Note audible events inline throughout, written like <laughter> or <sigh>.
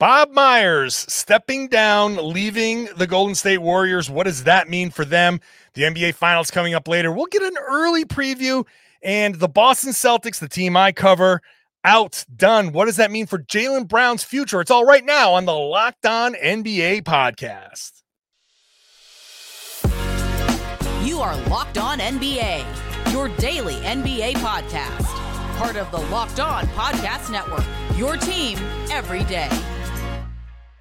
Bob Myers stepping down, leaving the Golden State Warriors. What does that mean for them? The NBA Finals coming up later. We'll get an early preview. And the Boston Celtics, the team I cover, outdone. What does that mean for Jaylen Brown's future? It's all right now on the Locked On NBA podcast. You are Locked On NBA, your daily NBA podcast. Part of the Locked On Podcast Network, your team every day.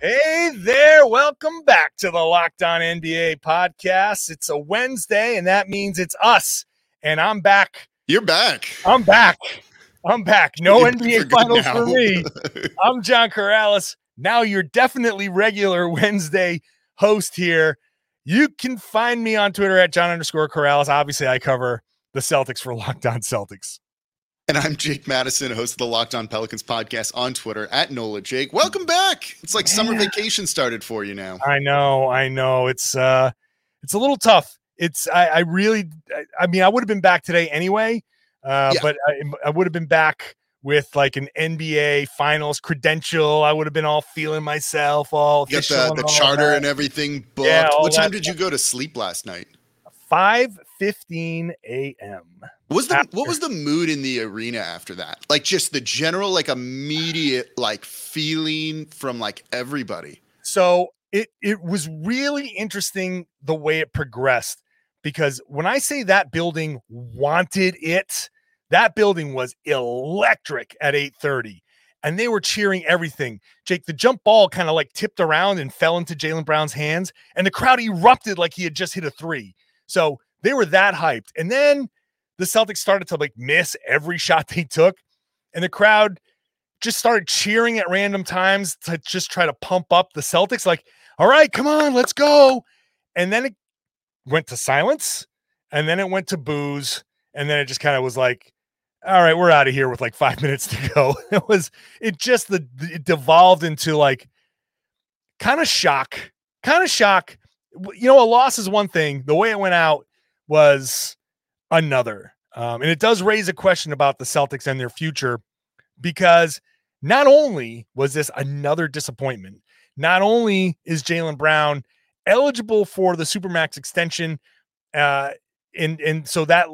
Hey there, welcome back to the Locked On NBA podcast. It's a Wednesday, and that means it's us. And I'm back. You're back. I'm back. I'm back. No You're NBA finals now. for me. <laughs> I'm John Karalis. Now you're definitely regular <laughs> Wednesday host here. You can find me on Twitter at John underscore Karalis. Obviously, I cover the Celtics for Locked On Celtics. And I'm Jake Madison, host of the Locked On Pelicans podcast on Twitter at NOLA Jake. Welcome back. It's like yeah. summer vacation started for you now. I know, I know. It's uh it's a little tough. It's I, I really I, I mean I would have been back today anyway. Uh yeah. but I, I would have been back with like an NBA finals credential. I would have been all feeling myself all you got the, the charter and everything booked. Yeah, what time did you go to sleep last night? 5 15 a.m. What was the after. what was the mood in the arena after that? Like just the general, like immediate like feeling from like everybody. So it it was really interesting the way it progressed because when I say that building wanted it, that building was electric at 8:30 and they were cheering everything. Jake, the jump ball kind of like tipped around and fell into Jaylen Brown's hands, and the crowd erupted like he had just hit a three. So they were that hyped. And then the Celtics started to like miss every shot they took, and the crowd just started cheering at random times to just try to pump up the Celtics. Like, all right, come on, let's go. And then it went to silence, and then it went to booze, and then it just kind of was like, all right, we're out of here with like five <laughs> minutes to go. It was it just the it devolved into like kind of shock, kind of shock. You know, a loss is one thing. The way it went out was another. Um, and it does raise a question about the Celtics and their future because not only was this another disappointment, not only is Jaylen Brown eligible for the Supermax extension, uh, and and so that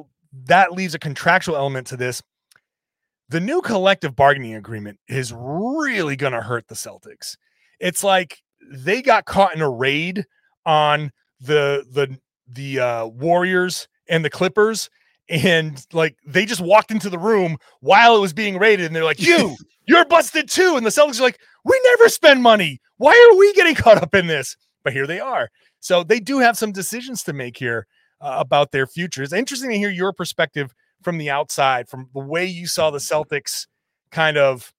that leaves a contractual element to this. The new collective bargaining agreement is really going to hurt the Celtics. It's like they got caught in a raid on the the the uh, Warriors and the Clippers, and like they just walked into the room while it was being raided, and they're like, "You, <laughs> you're busted too." And the Celtics are like, "We never spend money. Why are we getting caught up in this?" But here they are. So they do have some decisions to make here uh, about their future. It's interesting to hear your perspective from the outside, from the way you saw the Celtics kind of.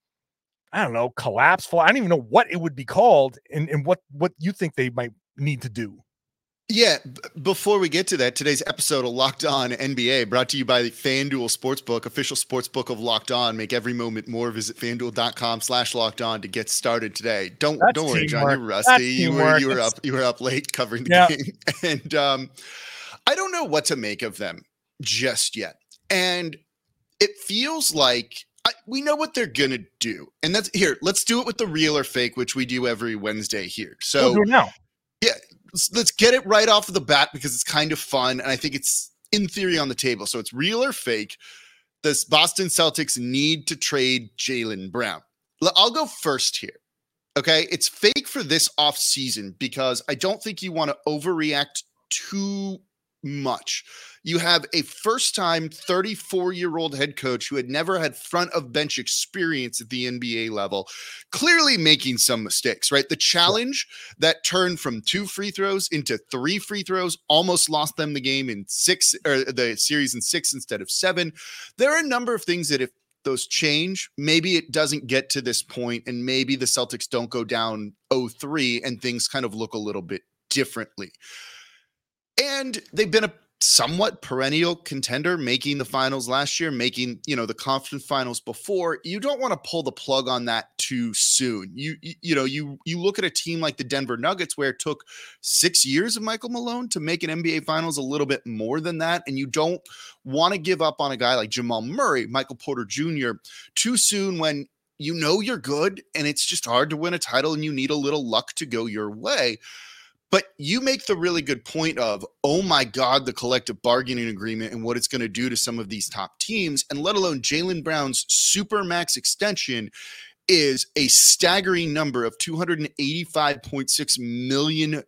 I don't know, collapse, fall. I don't even know what it would be called and, and what what you think they might need to do. Yeah, b- before we get to that, today's episode of Locked On NBA brought to you by the FanDuel Sportsbook, official sportsbook of Locked On. Make every moment more. Visit fanduel.com slash locked on to get started today. Don't That's don't worry, John, you're rusty. You were you were up you were up late covering the yeah. game. <laughs> And um I don't know what to make of them just yet. And it feels like I, we know what they're gonna do, and that's here. Let's do it with the real or fake, which we do every Wednesday here. So we'll now. Let's, let's get it right off of the bat because it's kind of fun and I think it's in theory on the table. So it's real or fake. Does Boston Celtics need to trade Jaylen Brown? I'll go first here. Okay. It's fake for this off season because I don't think you want to overreact too much. You have a first time 34 year old head coach who had never had front of bench experience at the NBA level, clearly making some mistakes, right? The challenge that turned from two free throws into three free throws almost lost them the game in six or the series in six instead of seven. There are a number of things that if those change, maybe it doesn't get to this point and maybe the Celtics don't go down 0-3 and things kind of look a little bit differently. And they've been a somewhat perennial contender making the finals last year making you know the conference finals before you don't want to pull the plug on that too soon you, you know you you look at a team like the denver nuggets where it took six years of michael malone to make an nba finals a little bit more than that and you don't want to give up on a guy like jamal murray michael porter jr too soon when you know you're good and it's just hard to win a title and you need a little luck to go your way. But you make the really good point of, oh my God, the collective bargaining agreement and what it's going to do to some of these top teams, and let alone Jaylen Brown's super max extension is a staggering number of $285.6 million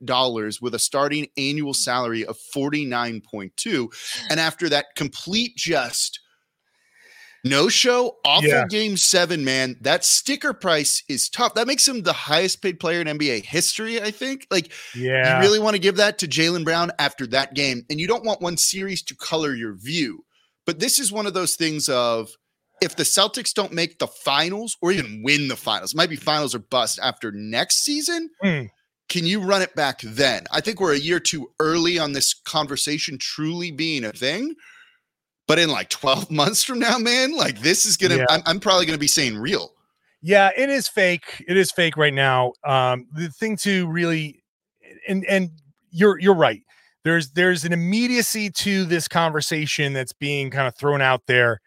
with a starting annual salary of 49.2. And after that complete just no show, awful yeah. game seven, man. That sticker price is tough. That makes him the highest paid player in NBA history, I think. Like, yeah, you really want to give that to Jaylen Brown after that game. And you don't want one series to color your view. But this is one of those things of if the Celtics don't make the finals or even win the finals, might be finals or bust after next season. Mm. Can you run it back then? I think we're a year too early on this conversation truly being a thing. But in like 12 <laughs> months from now, man, like this is gonna, yeah. I'm, I'm probably gonna be saying real. Yeah, it is fake. It is fake right now. Um, the thing to really, and and you're you're right. There's there's an immediacy to this conversation that's being kind of thrown out there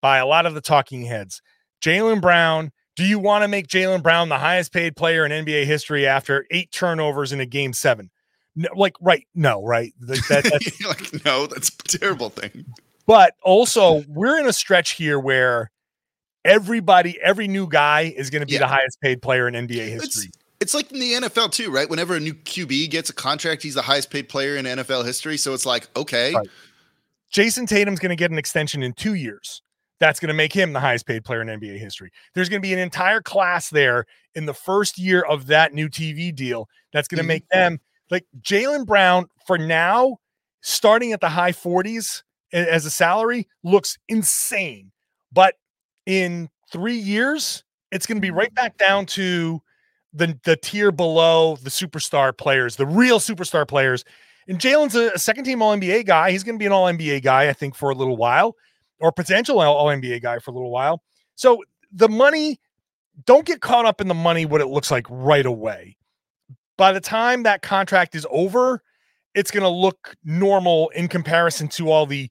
by a lot of the talking heads. Jaylen Brown, do you want to make Jaylen Brown the highest paid player in NBA history after eight turnovers in a game seven? No, like, right? No, right? Like that, <laughs> like, no, that's a terrible thing. But also, we're in a stretch here where everybody, every new guy is going to be yeah. the highest paid player in NBA history. It's, it's like in the NFL too, right? Whenever a new QB gets a contract, he's the highest paid player in NFL history. So it's like, okay. Right. Jayson Tatum's going to get an extension in two years. That's going to make him the highest paid player in NBA history. There's going to be an entire class there in the first year of that new TV deal that's going to mm-hmm. make them like Jaylen Brown for now, starting at the high 40s as a salary, looks insane. But in three years, it's going to be mm-hmm. right back down to the, the tier below the superstar players, the real superstar players. And Jaylen's a, a second team All NBA guy. He's going to be an All NBA guy, I think, for a little while or potential All NBA guy for a little while. So the money, don't get caught up in the money, what it looks like right away. By the time that contract is over, it's going to look normal in comparison to all the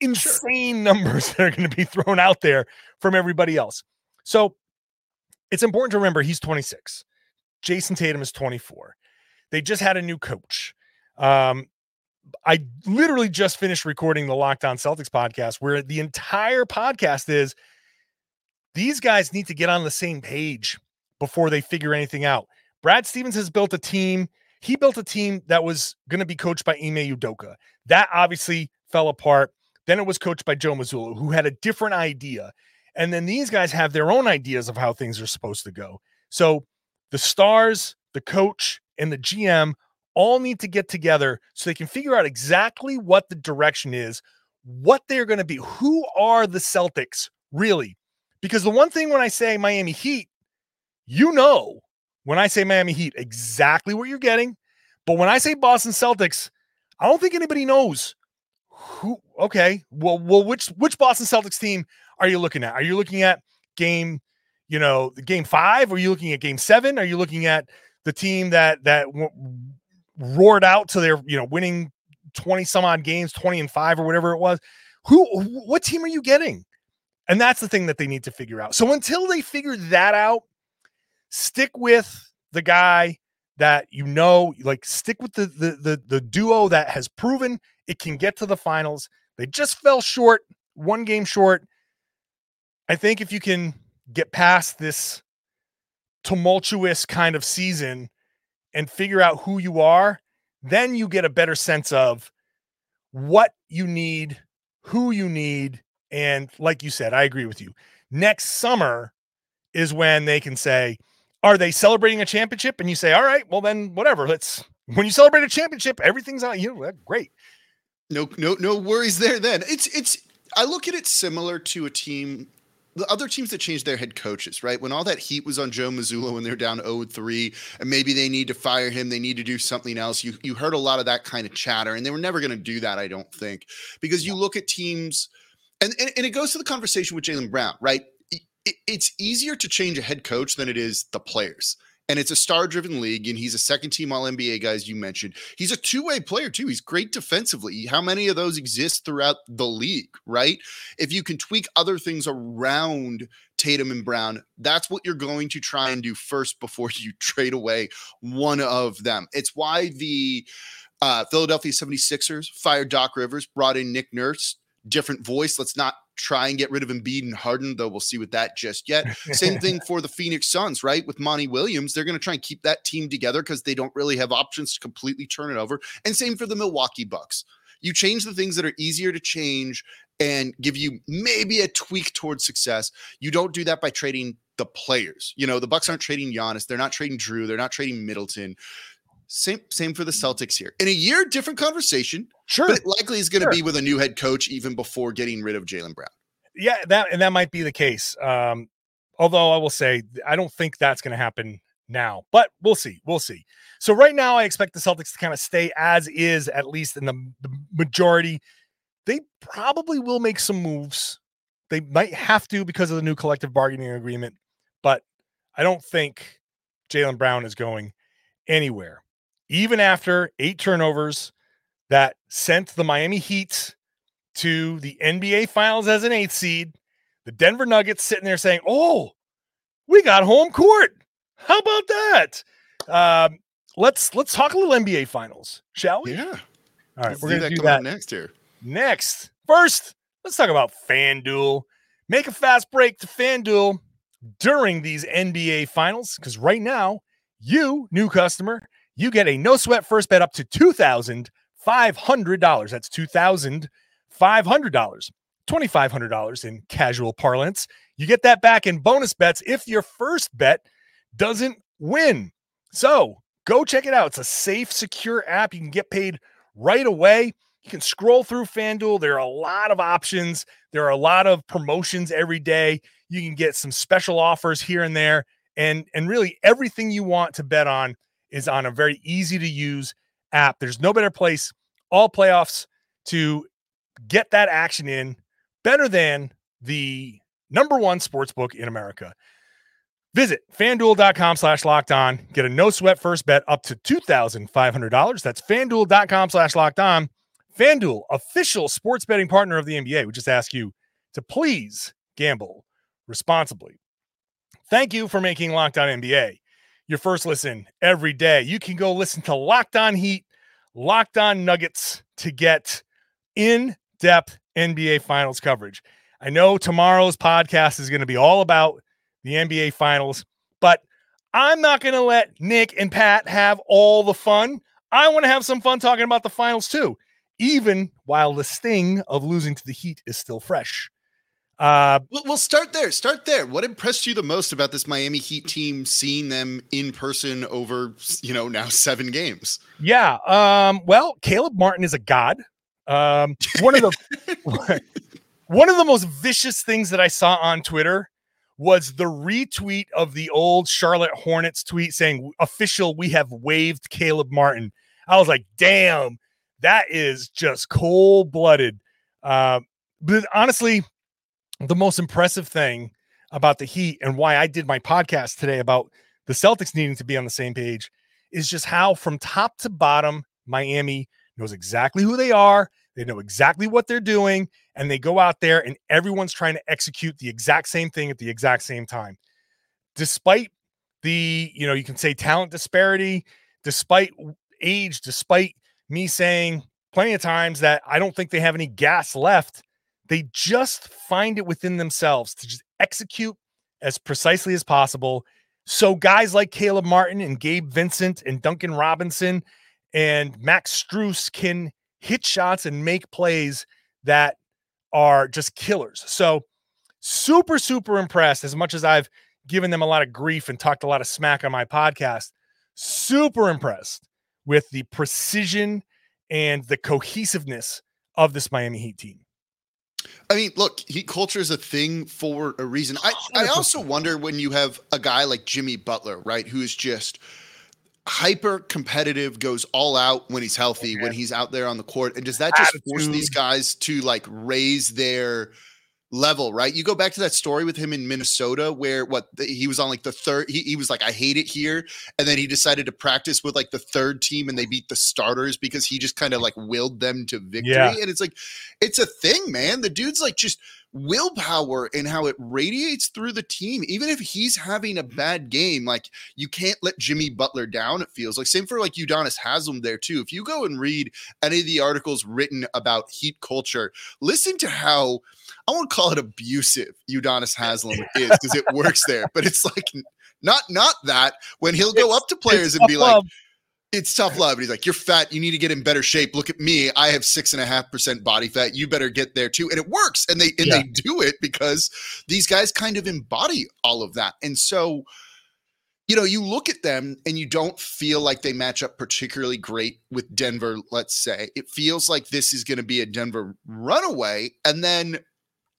insane <laughs> numbers that are going to be thrown out there from everybody else. So it's important to remember he's 26. Jayson Tatum is 24. They just had a new coach. Um, I literally just finished recording the Locked On Celtics podcast where the entire podcast is these guys need to get on the same page before they figure anything out. Brad Stevens has built a team. He built a team that was going to be coached by Ime Udoka. That obviously fell apart. Then it was coached by Joe Mazzulla, who had a different idea. And then these guys have their own ideas of how things are supposed to go. So the stars, the coach, and the GM all need to get together so they can figure out exactly what the direction is, what they're going to be, who are the Celtics really. Because the one thing when I say Miami Heat, you know, when I say Miami Heat, exactly what you're getting. But when I say Boston Celtics, I don't think anybody knows who. Okay, well, well, which which Boston Celtics team are you looking at? Are you looking at game, you know, game five? Are you looking at game seven? Are you looking at the team that that roared out to their, you know, winning 20 some odd games, 20 and 5 or whatever it was. Who what team are you getting? And that's the thing that they need to figure out. So until they figure that out, stick with the guy that you know, like stick with the the the, the duo that has proven it can get to the finals. They just fell short, one game short. I think if you can get past this tumultuous kind of season and figure out who you are, then you get a better sense of what you need, who you need. And like you said, I agree with you. Next summer is when they can say, Are they celebrating a championship? And you say, All right, well, then whatever. Let's, when you celebrate a championship, everything's on you. Great. No, no, no worries there then. It's, it's, I look at it similar to a team the other teams that changed their head coaches, right? When all that heat was on Joe Mazzulla when they're down 0-3, and maybe they need to fire him, they need to do something else. You you heard a lot of that kind of chatter, and they were never going to do that, I don't think, because you look at teams, and and, and it goes to the conversation with Jaylen Brown, right? It, it, it's easier to change a head coach than it is the players. and it's a star driven league, and he's a second team All NBA guy, as you mentioned. He's a two way player, too. He's great defensively. How many of those exist throughout the league, right? If you can tweak other things around Tatum and Brown, that's what you're going to try and do first before <laughs> you trade away one of them. It's why the uh, Philadelphia 76ers fired Doc Rivers, brought in Nick Nurse, different voice. Let's not try and get rid of Embiid and Harden, though we'll see with that just yet. Same <laughs> thing for the Phoenix Suns, right? With Monty Williams, they're going to try and keep that team together because they don't really have options to completely turn it over. And same for the Milwaukee Bucks. You change the things that are easier to change and give you maybe a tweak towards success. You don't do that by trading the players. You know, the Bucks aren't trading Giannis, they're not trading Jrue, they're not trading Middleton. Same same for the Celtics here. In a year, different conversation. Sure. But it likely is going to Sure. be with a new head coach even before getting rid of Jaylen Brown. yeah, that and that might be the case. Um, although I will say I don't think that's going to happen now, but we'll see. We'll see. So right now, I expect the Celtics to kind of stay as is, at least in the, the majority. They probably will make some moves. They might have to because of the new collective bargaining agreement, but I don't think Jaylen Brown is going anywhere. Even after eight turnovers that sent the Miami Heat to the NBA Finals as an eighth seed. The Denver Nuggets sitting there saying, "Oh, we got home court. How about that?" Um, let's let's talk a little NBA Finals, shall we? Yeah. All right, Let's we're gonna do coming up that next here. next. First, let's talk about FanDuel. Make a fast break to FanDuel during these NBA finals because right now, you, new customer, you get a no sweat first bet up to $2,500. That's $2,500. $2,500 in casual parlance. You get that back in bonus bets if your first bet doesn't win. So go check it out. It's a safe, secure app. You can get paid right away. You can scroll through FanDuel. There are a lot of options. There are a lot of promotions every day. You can get some special offers here and there. And, and really everything you want to bet on is on a very easy to use app. There's no better place all playoffs to get that action in better than the number one sports book in America. Visit fanduel.com slash locked on. Get a no sweat first bet up to $2,500. That's fanduel.com slash locked on. FanDuel, official sports betting partner of the NBA. We just ask you to please gamble responsibly. Thank you for making Locked On NBA your first listen every day. You can go listen to Locked On Heat, Locked On Nuggets to get in depth NBA Finals coverage. I know tomorrow's podcast is going to be all about the NBA Finals, but I'm not going to let Nick and Pat have all the fun. I want to have some fun talking about the finals too, even while the sting of losing to the Heat is still fresh. Uh, We'll, we'll start there. Start there. What impressed you the most about this Miami Heat team? Seeing them in person over, you know, now seven games. yeah. Um, well, Caleb Martin is a god. Um, one of the <laughs> one of the most vicious things that I saw on Twitter was the retweet of the old Charlotte Hornets tweet saying, official, we have waived Caleb Martin. I was like, damn, that is just cold blooded. Uh, but honestly, the most impressive thing about the Heat and why I did my podcast today about the Celtics needing to be on the same page is just how, from top to bottom, Miami knows exactly who they are. They know exactly what they're doing, and they go out there and everyone's trying to execute the exact same thing at the exact same time. Despite the, you know, you can say talent disparity, despite age, despite me saying plenty of times that I don't think they have any gas left, they just find it within themselves to just execute as precisely as possible. So guys like Caleb Martin and Gabe Vincent and Duncan Robinson and Max Strus can hit shots and make plays that are just killers. So super, super impressed as much as I've given them a lot of grief and talked a lot of smack on my podcast. Super impressed with the precision and the cohesiveness of this Miami Heat team. I mean, look, heat culture is a thing for a reason. I, I also wonder when you have a guy like Jimmy Butler, right, who is just hyper competitive, goes all out when he's healthy, when he's out there on the court. And does that just force these guys to like raise their level, right? You go back to that story with him in Minnesota where what the, he was on like the third, he, he was like, I hate it here. And then he decided to practice with like the third team and they beat the starters because he just kind of like willed them to victory. Yeah. And it's like, it's a thing, man. The dude's like just willpower and how it radiates through the team. Even if he's having a mm-hmm. bad game, like you can't let Jimmy Butler down, it feels like. Same for like Udonis Haslem there too. If you go and read any of the articles written about heat culture, listen to how I won't call it abusive Udonis Haslem <laughs> is because it works there, but it's like not not that when he'll go It's- up to players and be like, love. It's tough love. And he's like, You're fat. You need to get in better shape. Look at me. I have six and a half percent body fat. You better get there too. And it works. And they and Yeah. they do it because these guys kind of embody all of that. And so, you know, you look at them and you don't feel like they match up particularly great with Denver, let's say. It feels like this is going to be a Denver runaway. And then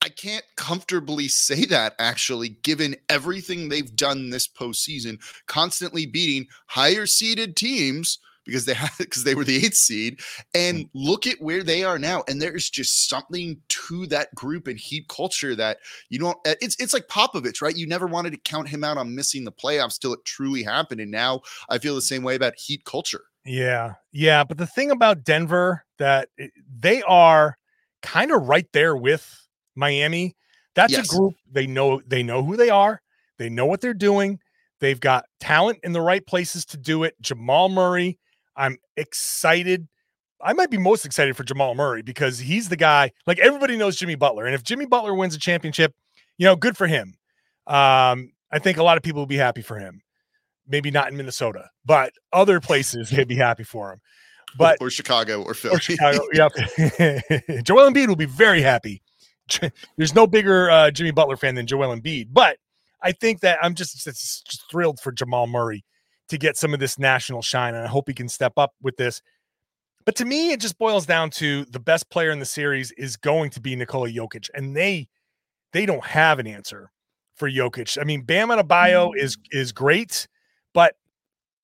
I can't comfortably say that actually, given everything they've done this postseason, constantly beating higher seeded teams because they had <laughs> because they were the eighth seed. And look at where they are now. And there's just something to that group and heat culture that you don't uh, it's it's like Popovich, right? You never wanted to count him out on missing the playoffs till it truly happened. And now I feel the same way about heat culture. Yeah, yeah. But the thing about Denver that they are kind of right there with Miami. That's Yes. a group they know they know who they are. They know what they're doing. They've got talent in the right places to do it. Jamal Murray, I'm excited. I might be most excited for Jamal Murray because he's the guy. Like everybody knows Jimmy Butler, and if Jimmy Butler wins a championship, you know, good for him. Um, I think a lot of people will be happy for him. Maybe not in Minnesota, but other places they'd be happy for him. But or Chicago or Philly. or Chicago, yep. <laughs> Joel Embiid will be very happy. There's no bigger uh, Jimmy Butler fan than Joel Embiid, but I think that I'm just, just just thrilled for Jamal Murray to get some of this national shine, and I hope he can step up with this. But to me, it just boils down to the best player in the series is going to be Nikola Jokic, and they they don't have an answer for Jokic. I mean, Bam Adebayo is is great, but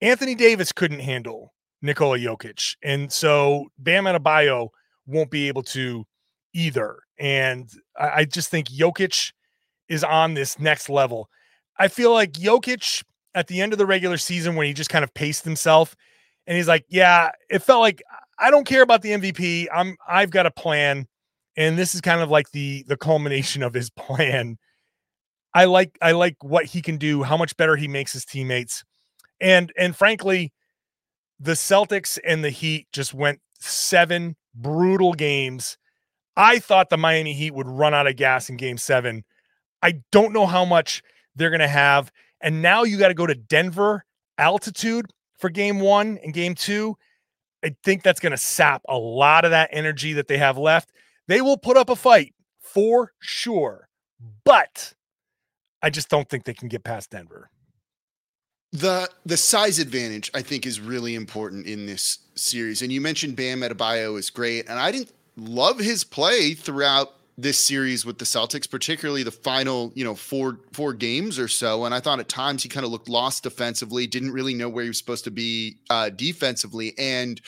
Anthony Davis couldn't handle Nikola Jokic, and so Bam Adebayo won't be able to either. And I, I just think Jokic is on this next level. I feel like Jokic at the end of the regular season when he just kind of paced himself and he's like, "Yeah, it felt like I don't care about the MVP. I'm I've got a plan." And this is kind of like the the culmination of his <laughs> plan. I like I like what he can do, how much better he makes his teammates. And and frankly, the Celtics and the Heat just went seven brutal games. I thought the Miami Heat would run out of gas in game seven. I don't know how much they're going to have. And now you got to go to Denver altitude for game one and game two. I think that's going to sap a lot of that energy that they have left. They will put up a fight for sure, but I just don't think they can get past Denver. The the size advantage I think is really important in this series. And you mentioned Bam Adebayo is great, and I didn't love his play throughout this series with the Celtics, particularly the final, you know, four four games or so. And I thought at times he kind of looked lost defensively, didn't really know where he was supposed to be uh, defensively, and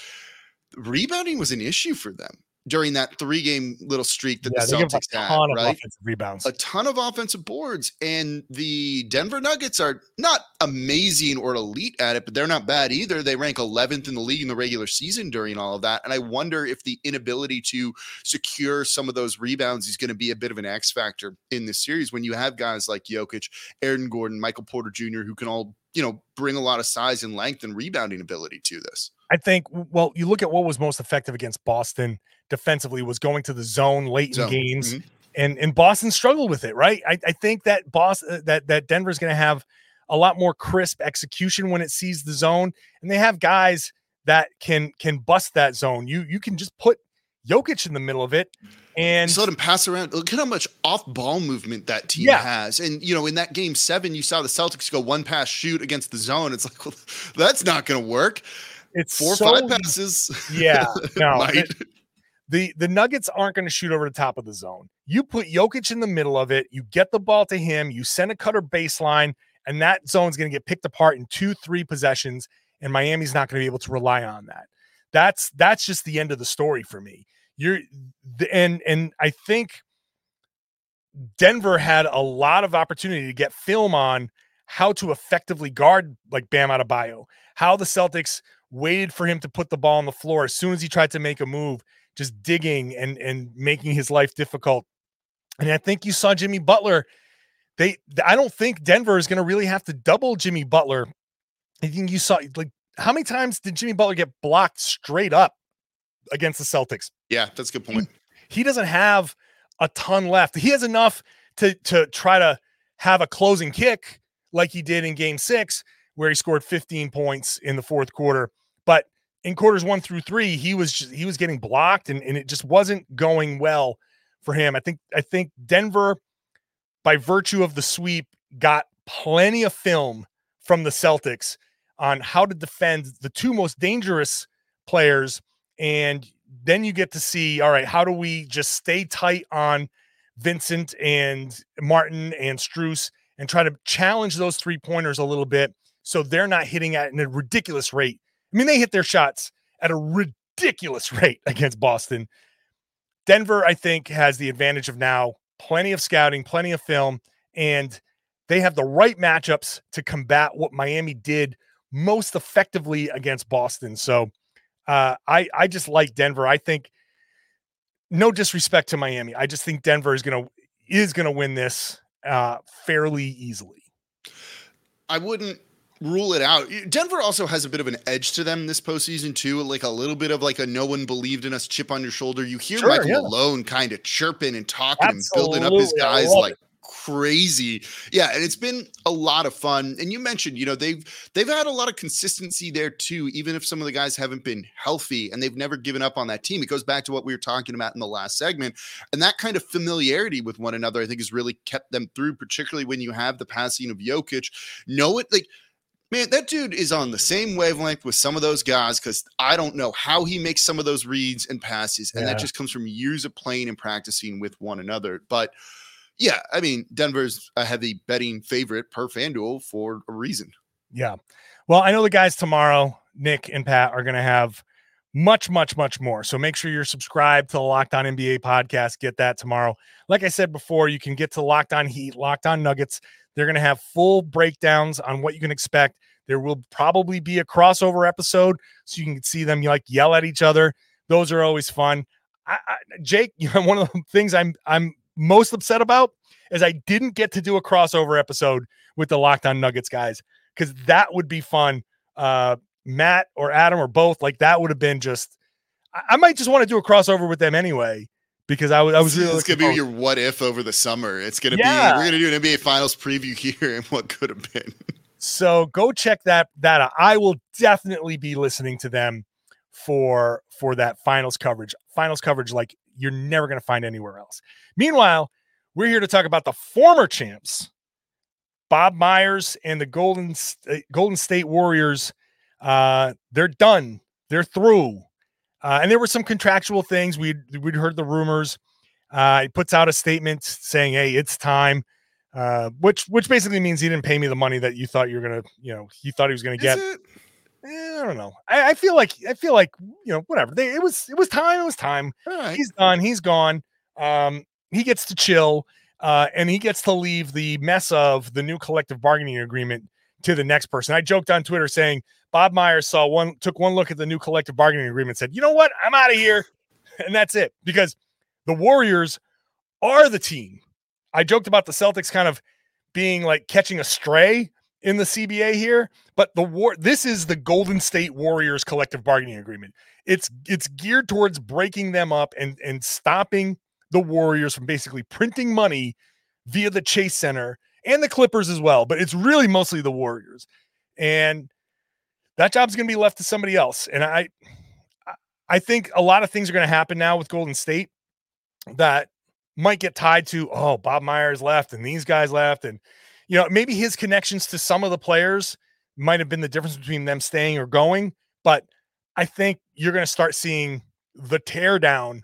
rebounding was an issue for them during that three game little streak that Yeah, the they give up Celtics a had. ton of Right, offensive rebounds. a ton of offensive boards, and the Denver Nuggets are not amazing or elite at it, but they're not bad either. They rank 11th in the league in the regular season during all of that. And I wonder if the inability to secure some of those rebounds is going to be a bit of an X factor in this series when you have guys like Jokic, Aaron Gordon, Michael Porter Jr., who can all, you know, bring a lot of size and length and rebounding ability to this. I think, well, you look at what was most effective against Boston defensively was going to the zone late Zone, in games. mhm. And, and Boston struggled with it, right? I, I think that Boston that that Denver's going to have a lot more crisp execution when it sees the zone, and they have guys that can can bust that zone. You you can just put Jokic in the middle of it, and Just let him pass around. Look at how much off ball movement that team Yeah. has. And, you know, in that game seven, you saw the Celtics go one pass shoot against the zone. It's like, <laughs> well, that's not going to work. It's Four or so, five passes. Yeah, <laughs> no, it- the the Nuggets aren't going to shoot over the top of the zone. You put Jokic in the middle of it, you get the ball to him, you send a cutter baseline, and that zone's going to get picked apart in two, three possessions, and Miami's not going to be able to rely on that. That's that's just the end of the story for me. You're the, and and I think Denver had a lot of opportunity to get film on how to effectively guard like Bam Adebayo, how the Celtics waited for him to put the ball on the floor as soon as he tried to make a move, just digging and and making his life difficult. And I think you saw Jimmy Butler. They, I don't think Denver is going to really have to double Jimmy Butler. I think you saw like how many times did Jimmy Butler get blocked straight up against the Celtics? Yeah, that's a good point. He, he doesn't have a ton left. He has enough to to try to have a closing kick like he did in game 6 where he scored 15 points in the fourth quarter. But in quarters 1 through 3, he was just, he was getting blocked and, and it just wasn't going well for him. I think I think Denver by virtue of the sweep got plenty of film from the Celtics on how to defend the two most dangerous players. And then you get to see, all right, how do we just stay tight on Vincent and Martin and Strus and try to challenge those three pointers a little bit so they're not hitting at a ridiculous rate. I mean, they hit their shots at a ridiculous <laughs> rate against Boston. Denver, I think, has the advantage of now plenty of scouting, plenty of film, and they have the right matchups to combat what Miami did most effectively against Boston. So uh, I I just like Denver. I think no disrespect to Miami. I just think Denver is gonna is gonna win this uh, fairly easily. I wouldn't rule it out. Denver also has a bit of an edge to them this postseason too, like a little bit of like a no one believed in us chip on your shoulder. You hear sure, Michael yeah. Malone kind of chirping and talking Absolutely. and building up his guys like it crazy. Yeah, and it's been a lot of fun. And you mentioned, you know, they've they've had a lot of consistency there too, even if some of the guys haven't been healthy and they've never given up on that team. It goes back to what we were talking about in the last segment. And that kind of familiarity with one another, I think, has really kept them through, particularly when you have the passing of Jokic. Know it like Man, that dude is on the same wavelength with some of those guys because I don't know how he makes some of those reads and passes. And yeah. that just comes from years of playing and practicing with one another. But yeah, I mean, Denver's a heavy betting favorite per FanDuel for a reason. Yeah. Well, I know the guys tomorrow, Nick and Pat, are going to have much, much, much more. So make sure you're subscribed to the Locked On NBA podcast. Get that tomorrow. Like I said before, you can get to Locked On Heat, Locked On Nuggets. They're going to have full breakdowns on what you can expect. There will probably be a crossover episode so you can see them like yell at each other. Those are always fun. I, I, Jake, you <laughs> know, one of the things I'm I'm most upset about is I didn't get to do a crossover episode with the Locked On Nuggets guys because that would be fun. Uh, Matt or Adam or both, like that would have been just. I, I might just want to do a crossover with them anyway because I was I was really. It's gonna be your what if over the summer. It's gonna yeah. be we're gonna do an NBA Finals preview <laughs> here and what could have been. So go check that that out. I will definitely be listening to them for for that finals coverage. Finals coverage like you're never going to find anywhere else. Meanwhile, we're here to talk about the former champs, Bob Myers and the Golden Golden State Warriors. Uh, they're done. They're through. Uh, and there were some contractual things. We'd we'd heard the rumors. Uh, he puts out a statement saying, "Hey, it's time," uh, which which basically means he didn't pay me the money that you thought you were gonna, you know, he thought he was gonna get. Eh, I don't know. I, I, feel like I feel like you know whatever. They, it was it was time. It was time. Right. He's done. He's gone. Um, he gets to chill, uh, and he gets to leave the mess of the new collective bargaining agreement to the next person. I joked on Twitter saying Bob Myers saw one, took one look at the new collective bargaining agreement, said, "You know what? I'm out of here," <laughs> and that's it. Because the Warriors are the team. I joked about the Celtics kind of being like catching a stray in the CBA here, but the war this is the Golden State Warriors collective bargaining agreement. It's it's geared towards breaking them up and and stopping the Warriors from basically printing money via the Chase Center and the Clippers as well, but it's really mostly the Warriors. And that job's going to be left to somebody else. And I I think a lot of things are going to happen now with Golden State that might get tied to oh, Bob Myers left and these guys left and you know, maybe his connections to some of the players might have been the difference between them staying or going, but I think you're going to start seeing the teardown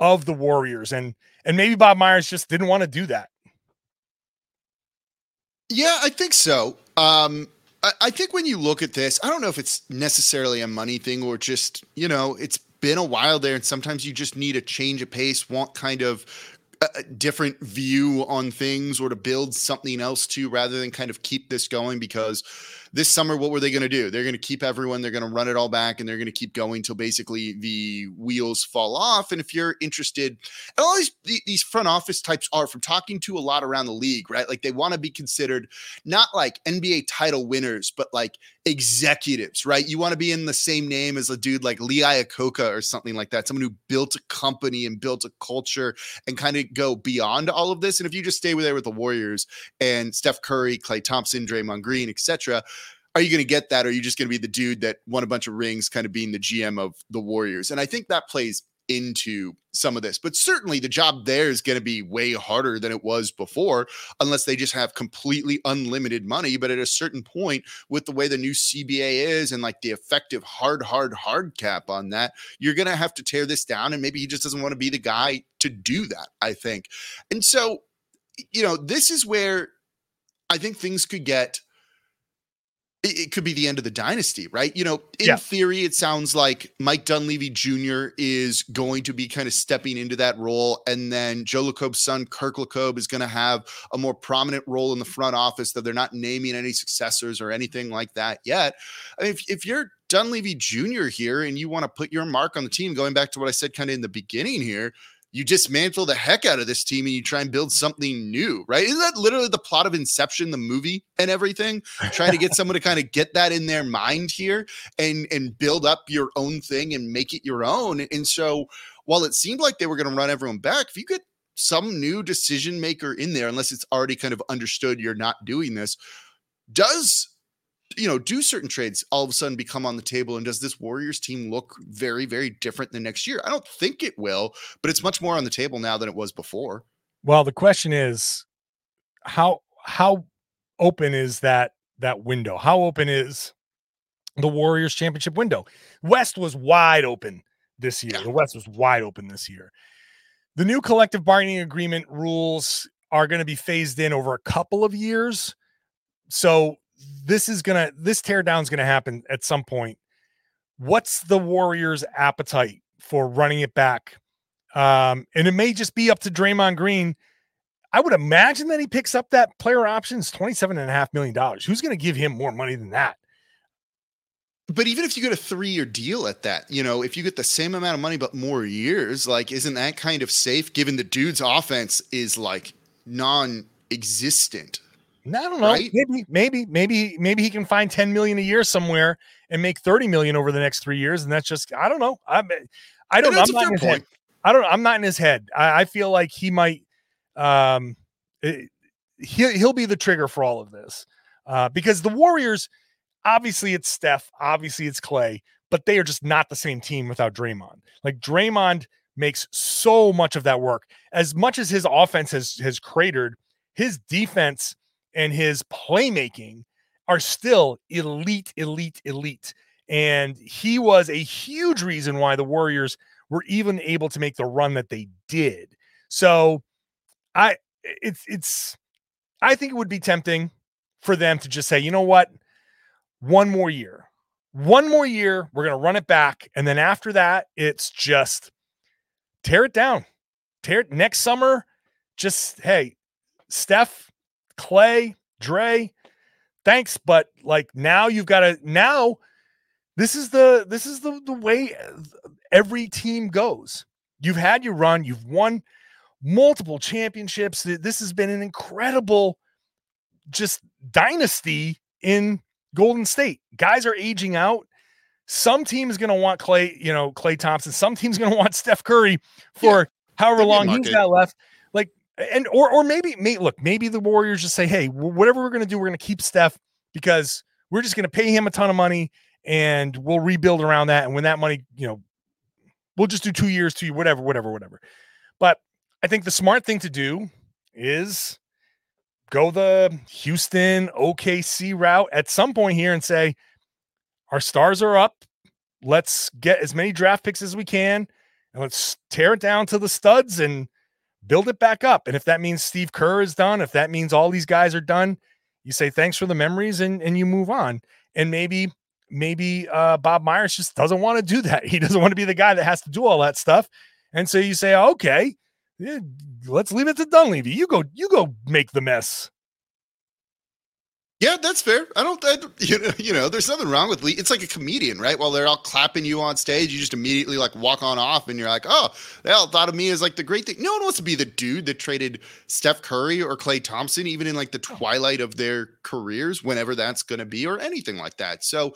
of the Warriors and and maybe Bob Myers just didn't want to do that. Yeah, I think so. Um I, I think when you look at this, I don't know if it's necessarily a money thing or just, you know, it's been a while there and sometimes you just need a change of pace, want kind of a different view on things or to build something else to rather than kind of keep this going because this summer what were they going to do they're going to keep everyone they're going to run it all back and they're going to keep going till basically the wheels fall off and if you're interested and all these these front office types are from talking to a lot around the league right like they want to be considered not like nba title winners but like executives right you want to be in the same name as a dude like lee iacocca or something like that someone who built a company and built a culture and kind of go beyond all of this. And if you just stay with there with the Warriors and Steph Curry, Klay Thompson, Draymond Green, etc., are you going to get that? Or are you just going to be the dude that won a bunch of rings, kind of being the GM of the Warriors? And I think that plays into some of this. But certainly the job there is going to be way harder than it was before, unless they just have completely unlimited money. But at a certain point, with the way the new CBA is and like the effective hard, hard, hard cap on that, you're going to have to tear this down. And maybe he just doesn't want to be the guy to do that, I think. And so, you know, this is where I think things could get it, could be the end of the dynasty, right? You know, in yeah. theory, it sounds like Mike Dunleavy Jr. is going to be kind of stepping into that role. And then Joe Lacob's son, Kirk Lacob, is going to have a more prominent role in the front office, though they're not naming any successors or anything like that yet. I mean, if, if you're Dunleavy Jr. here and you want to put your mark on the team, going back to what I said kind of in the beginning here, you dismantle the heck out of this team and you try and build something new, right? Isn't that literally the plot of Inception, the movie and everything? Trying to get someone to kind of get that in their mind here and and build up your own thing and make it your own. And so while it seemed like they were going to run everyone back, if you get some new decision maker in there, unless it's already kind of understood you're not doing this, does you know, do certain trades all of a sudden become on the table? And does this Warriors team look very, very different than next year? I don't think it will, but it's much more on the table now than it was before. Well, the question is how how open is that that window? How open is the Warriors championship window? West was wide open this year. The West was wide open this year. The new collective bargaining agreement rules are going to be phased in over a couple of years. So this is gonna this teardown is gonna happen at some point. What's the Warriors' appetite for running it back? Um, and it may just be up to Draymond Green. I would imagine that he picks up that player options, $27 and a half million dollars. Who's to give him more money than that? But even if you get a three-year deal at that, you know, if you get the same amount of money but more years, like, isn't that kind of safe? Given the dude's offense is like non-existent I don't know. Right? Maybe, maybe, maybe, maybe he can find 10 million a year somewhere and make 30 million over the next three years. And that's just, I don't know. I, I don't know. I'm not in his point. head. I don't, I'm not in his head. I, I feel like he might, um, it, he'll, he'll be the trigger for all of this. Uh, because the Warriors, obviously it's Steph, obviously it's Klay, but they are just not the same team without Draymond. Like Draymond makes so much of that work. As much as his offense has has cratered, his defense and his playmaking are still elite, elite, elite. And he was a huge reason why the Warriors were even able to make the run that they did. So I it's it's I think it would be tempting for them to just say, you know what? One more year. One more year, we're going to run it back and then after that, it's just tear it down. Tear it next summer. Just hey, Steph Klay, Dre, thanks, but like now you've got to now this is the this is the the way uh, every team goes. You've had your run, you've won multiple championships. This has been an incredible just dynasty in Golden State. Guys are aging out. Some team's going to want Klay, you know, Klay Thompson. Some team's going <laughs> to want Steph Curry for yeah, however long he's got left and or or maybe may, look maybe the Warriors just say, hey, whatever we're going to do, we're going to keep Steph because we're just going to pay him a ton of money and we'll rebuild around that. And when that money, you know, we'll just do two years, two whatever, whatever, whatever. But I think the smart thing to do is go the Houston OKC route at some point here and say, our stars are up. Let's get as many draft picks as we can and let's tear it down to the studs and build it back up. And if that means Steve Kerr is done, if that means all these guys are done, you say thanks for the memories and and you move on. And maybe maybe uh, Bob Myers just doesn't want to do that. <laughs> He doesn't want to be the guy that has to do all that stuff. And so you say, okay, let's leave it to Dunleavy. You go, you go make the mess. Yeah, that's fair. I don't, I, you know, you know, there's nothing wrong with Lee. It's like a comedian, right? While they're all clapping you on stage, you just immediately like walk on off, and you're like, oh, they all thought of me as like the great thing. No one wants to be the dude that traded Steph Curry or Klay Thompson, even in like the twilight of their careers, whenever that's going to be, or anything like that. So,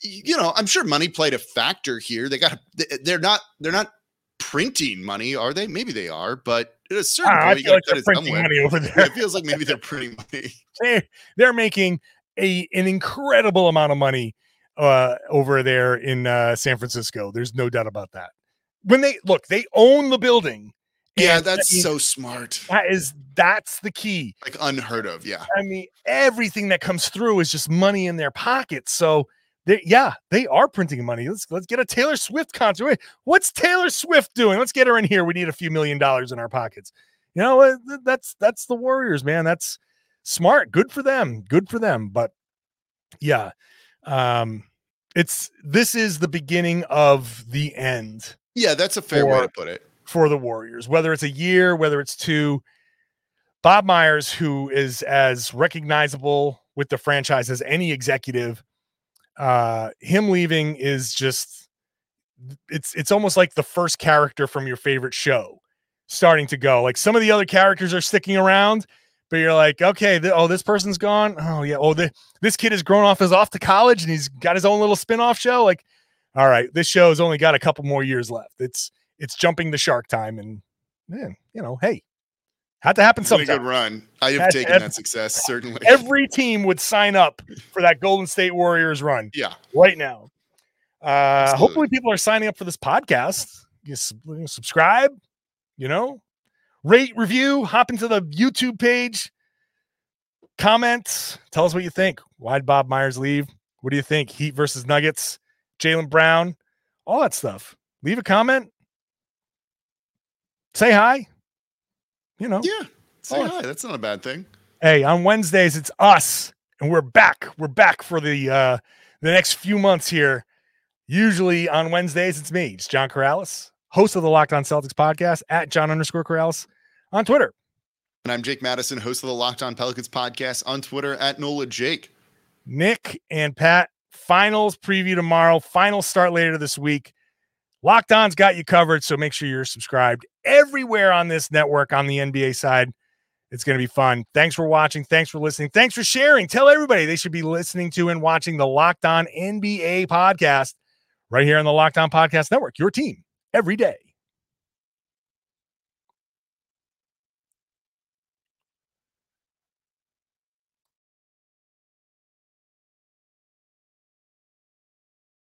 you know, I'm sure money played a factor here. They got, they're not, they're not printing money, are they? Maybe they are, but at a certain Ah, I point, feel like they're to cut it printing somewhere. money over <laughs> Yeah, there. it feels like maybe they're printing money. <laughs> they they're making a an incredible amount of money uh over there in uh San Francisco. There's no doubt about that. When they look, they own the building. Yeah, I that's mean, so smart. that is that's the key. Like unheard of. Yeah. I mean, everything that comes through is just money in their pockets. So they yeah, they are printing money. Let's let's get a Taylor Swift concert. Wait, what's Taylor Swift doing? Let's get her in here. We need a few million dollars in our pockets. You know, uh, that's that's the Warriors, man. That's smart. Good for them. Good for them. But yeah, um, it's this is the beginning of the end Yeah, that's a fair way to put it. for the Warriors, whether it's a year, whether it's two. Bob Myers, who is as recognizable with the franchise as any executive, uh, him leaving is just it's it's almost like the first character from your favorite show starting to go. Like some of the other characters are sticking around, but you're like, okay, oh, this person's gone. Oh yeah, oh the, this kid has grown off is off to college and he's got his own little spin-off show. Like, all right, this show's only got a couple more years left. It's it's jumping the shark time and man, you know, hey, had to happen sometime. good run. I have That's taken that success, <laughs> certainly. Every team would sign up for that Golden State Warriors run yeah. right now. Uh, Absolutely. hopefully, people are signing up for this podcast. You subscribe, you know, rate, review, hop into the YouTube page, comment, tell us what you think. Why'd Bob Myers leave? What do you think? Heat versus Nuggets, Jaylen Brown, all that stuff. Leave a comment, say hi. You know, Yeah. Say Oh, hi. That's not a bad thing. hey, on Wednesdays it's us, and we're back. We're back for the uh the next few months here. Usually on Wednesdays, it's me, it's John Karalis, host of the Locked On Celtics podcast at John underscore Karalis on Twitter. And I'm Jake Madison, host of the Locked On Pelicans podcast on Twitter at Nola Jake. Nick and Pat, finals preview tomorrow, final start later this week. Locked On's got you covered, so make sure you're subscribed everywhere on this network on the NBA side. It's going to be fun. Thanks for watching. Thanks for listening. Thanks for sharing. Tell everybody they should be listening to and watching the Locked On NBA podcast right here on the Locked On Podcast Network. Your team every day.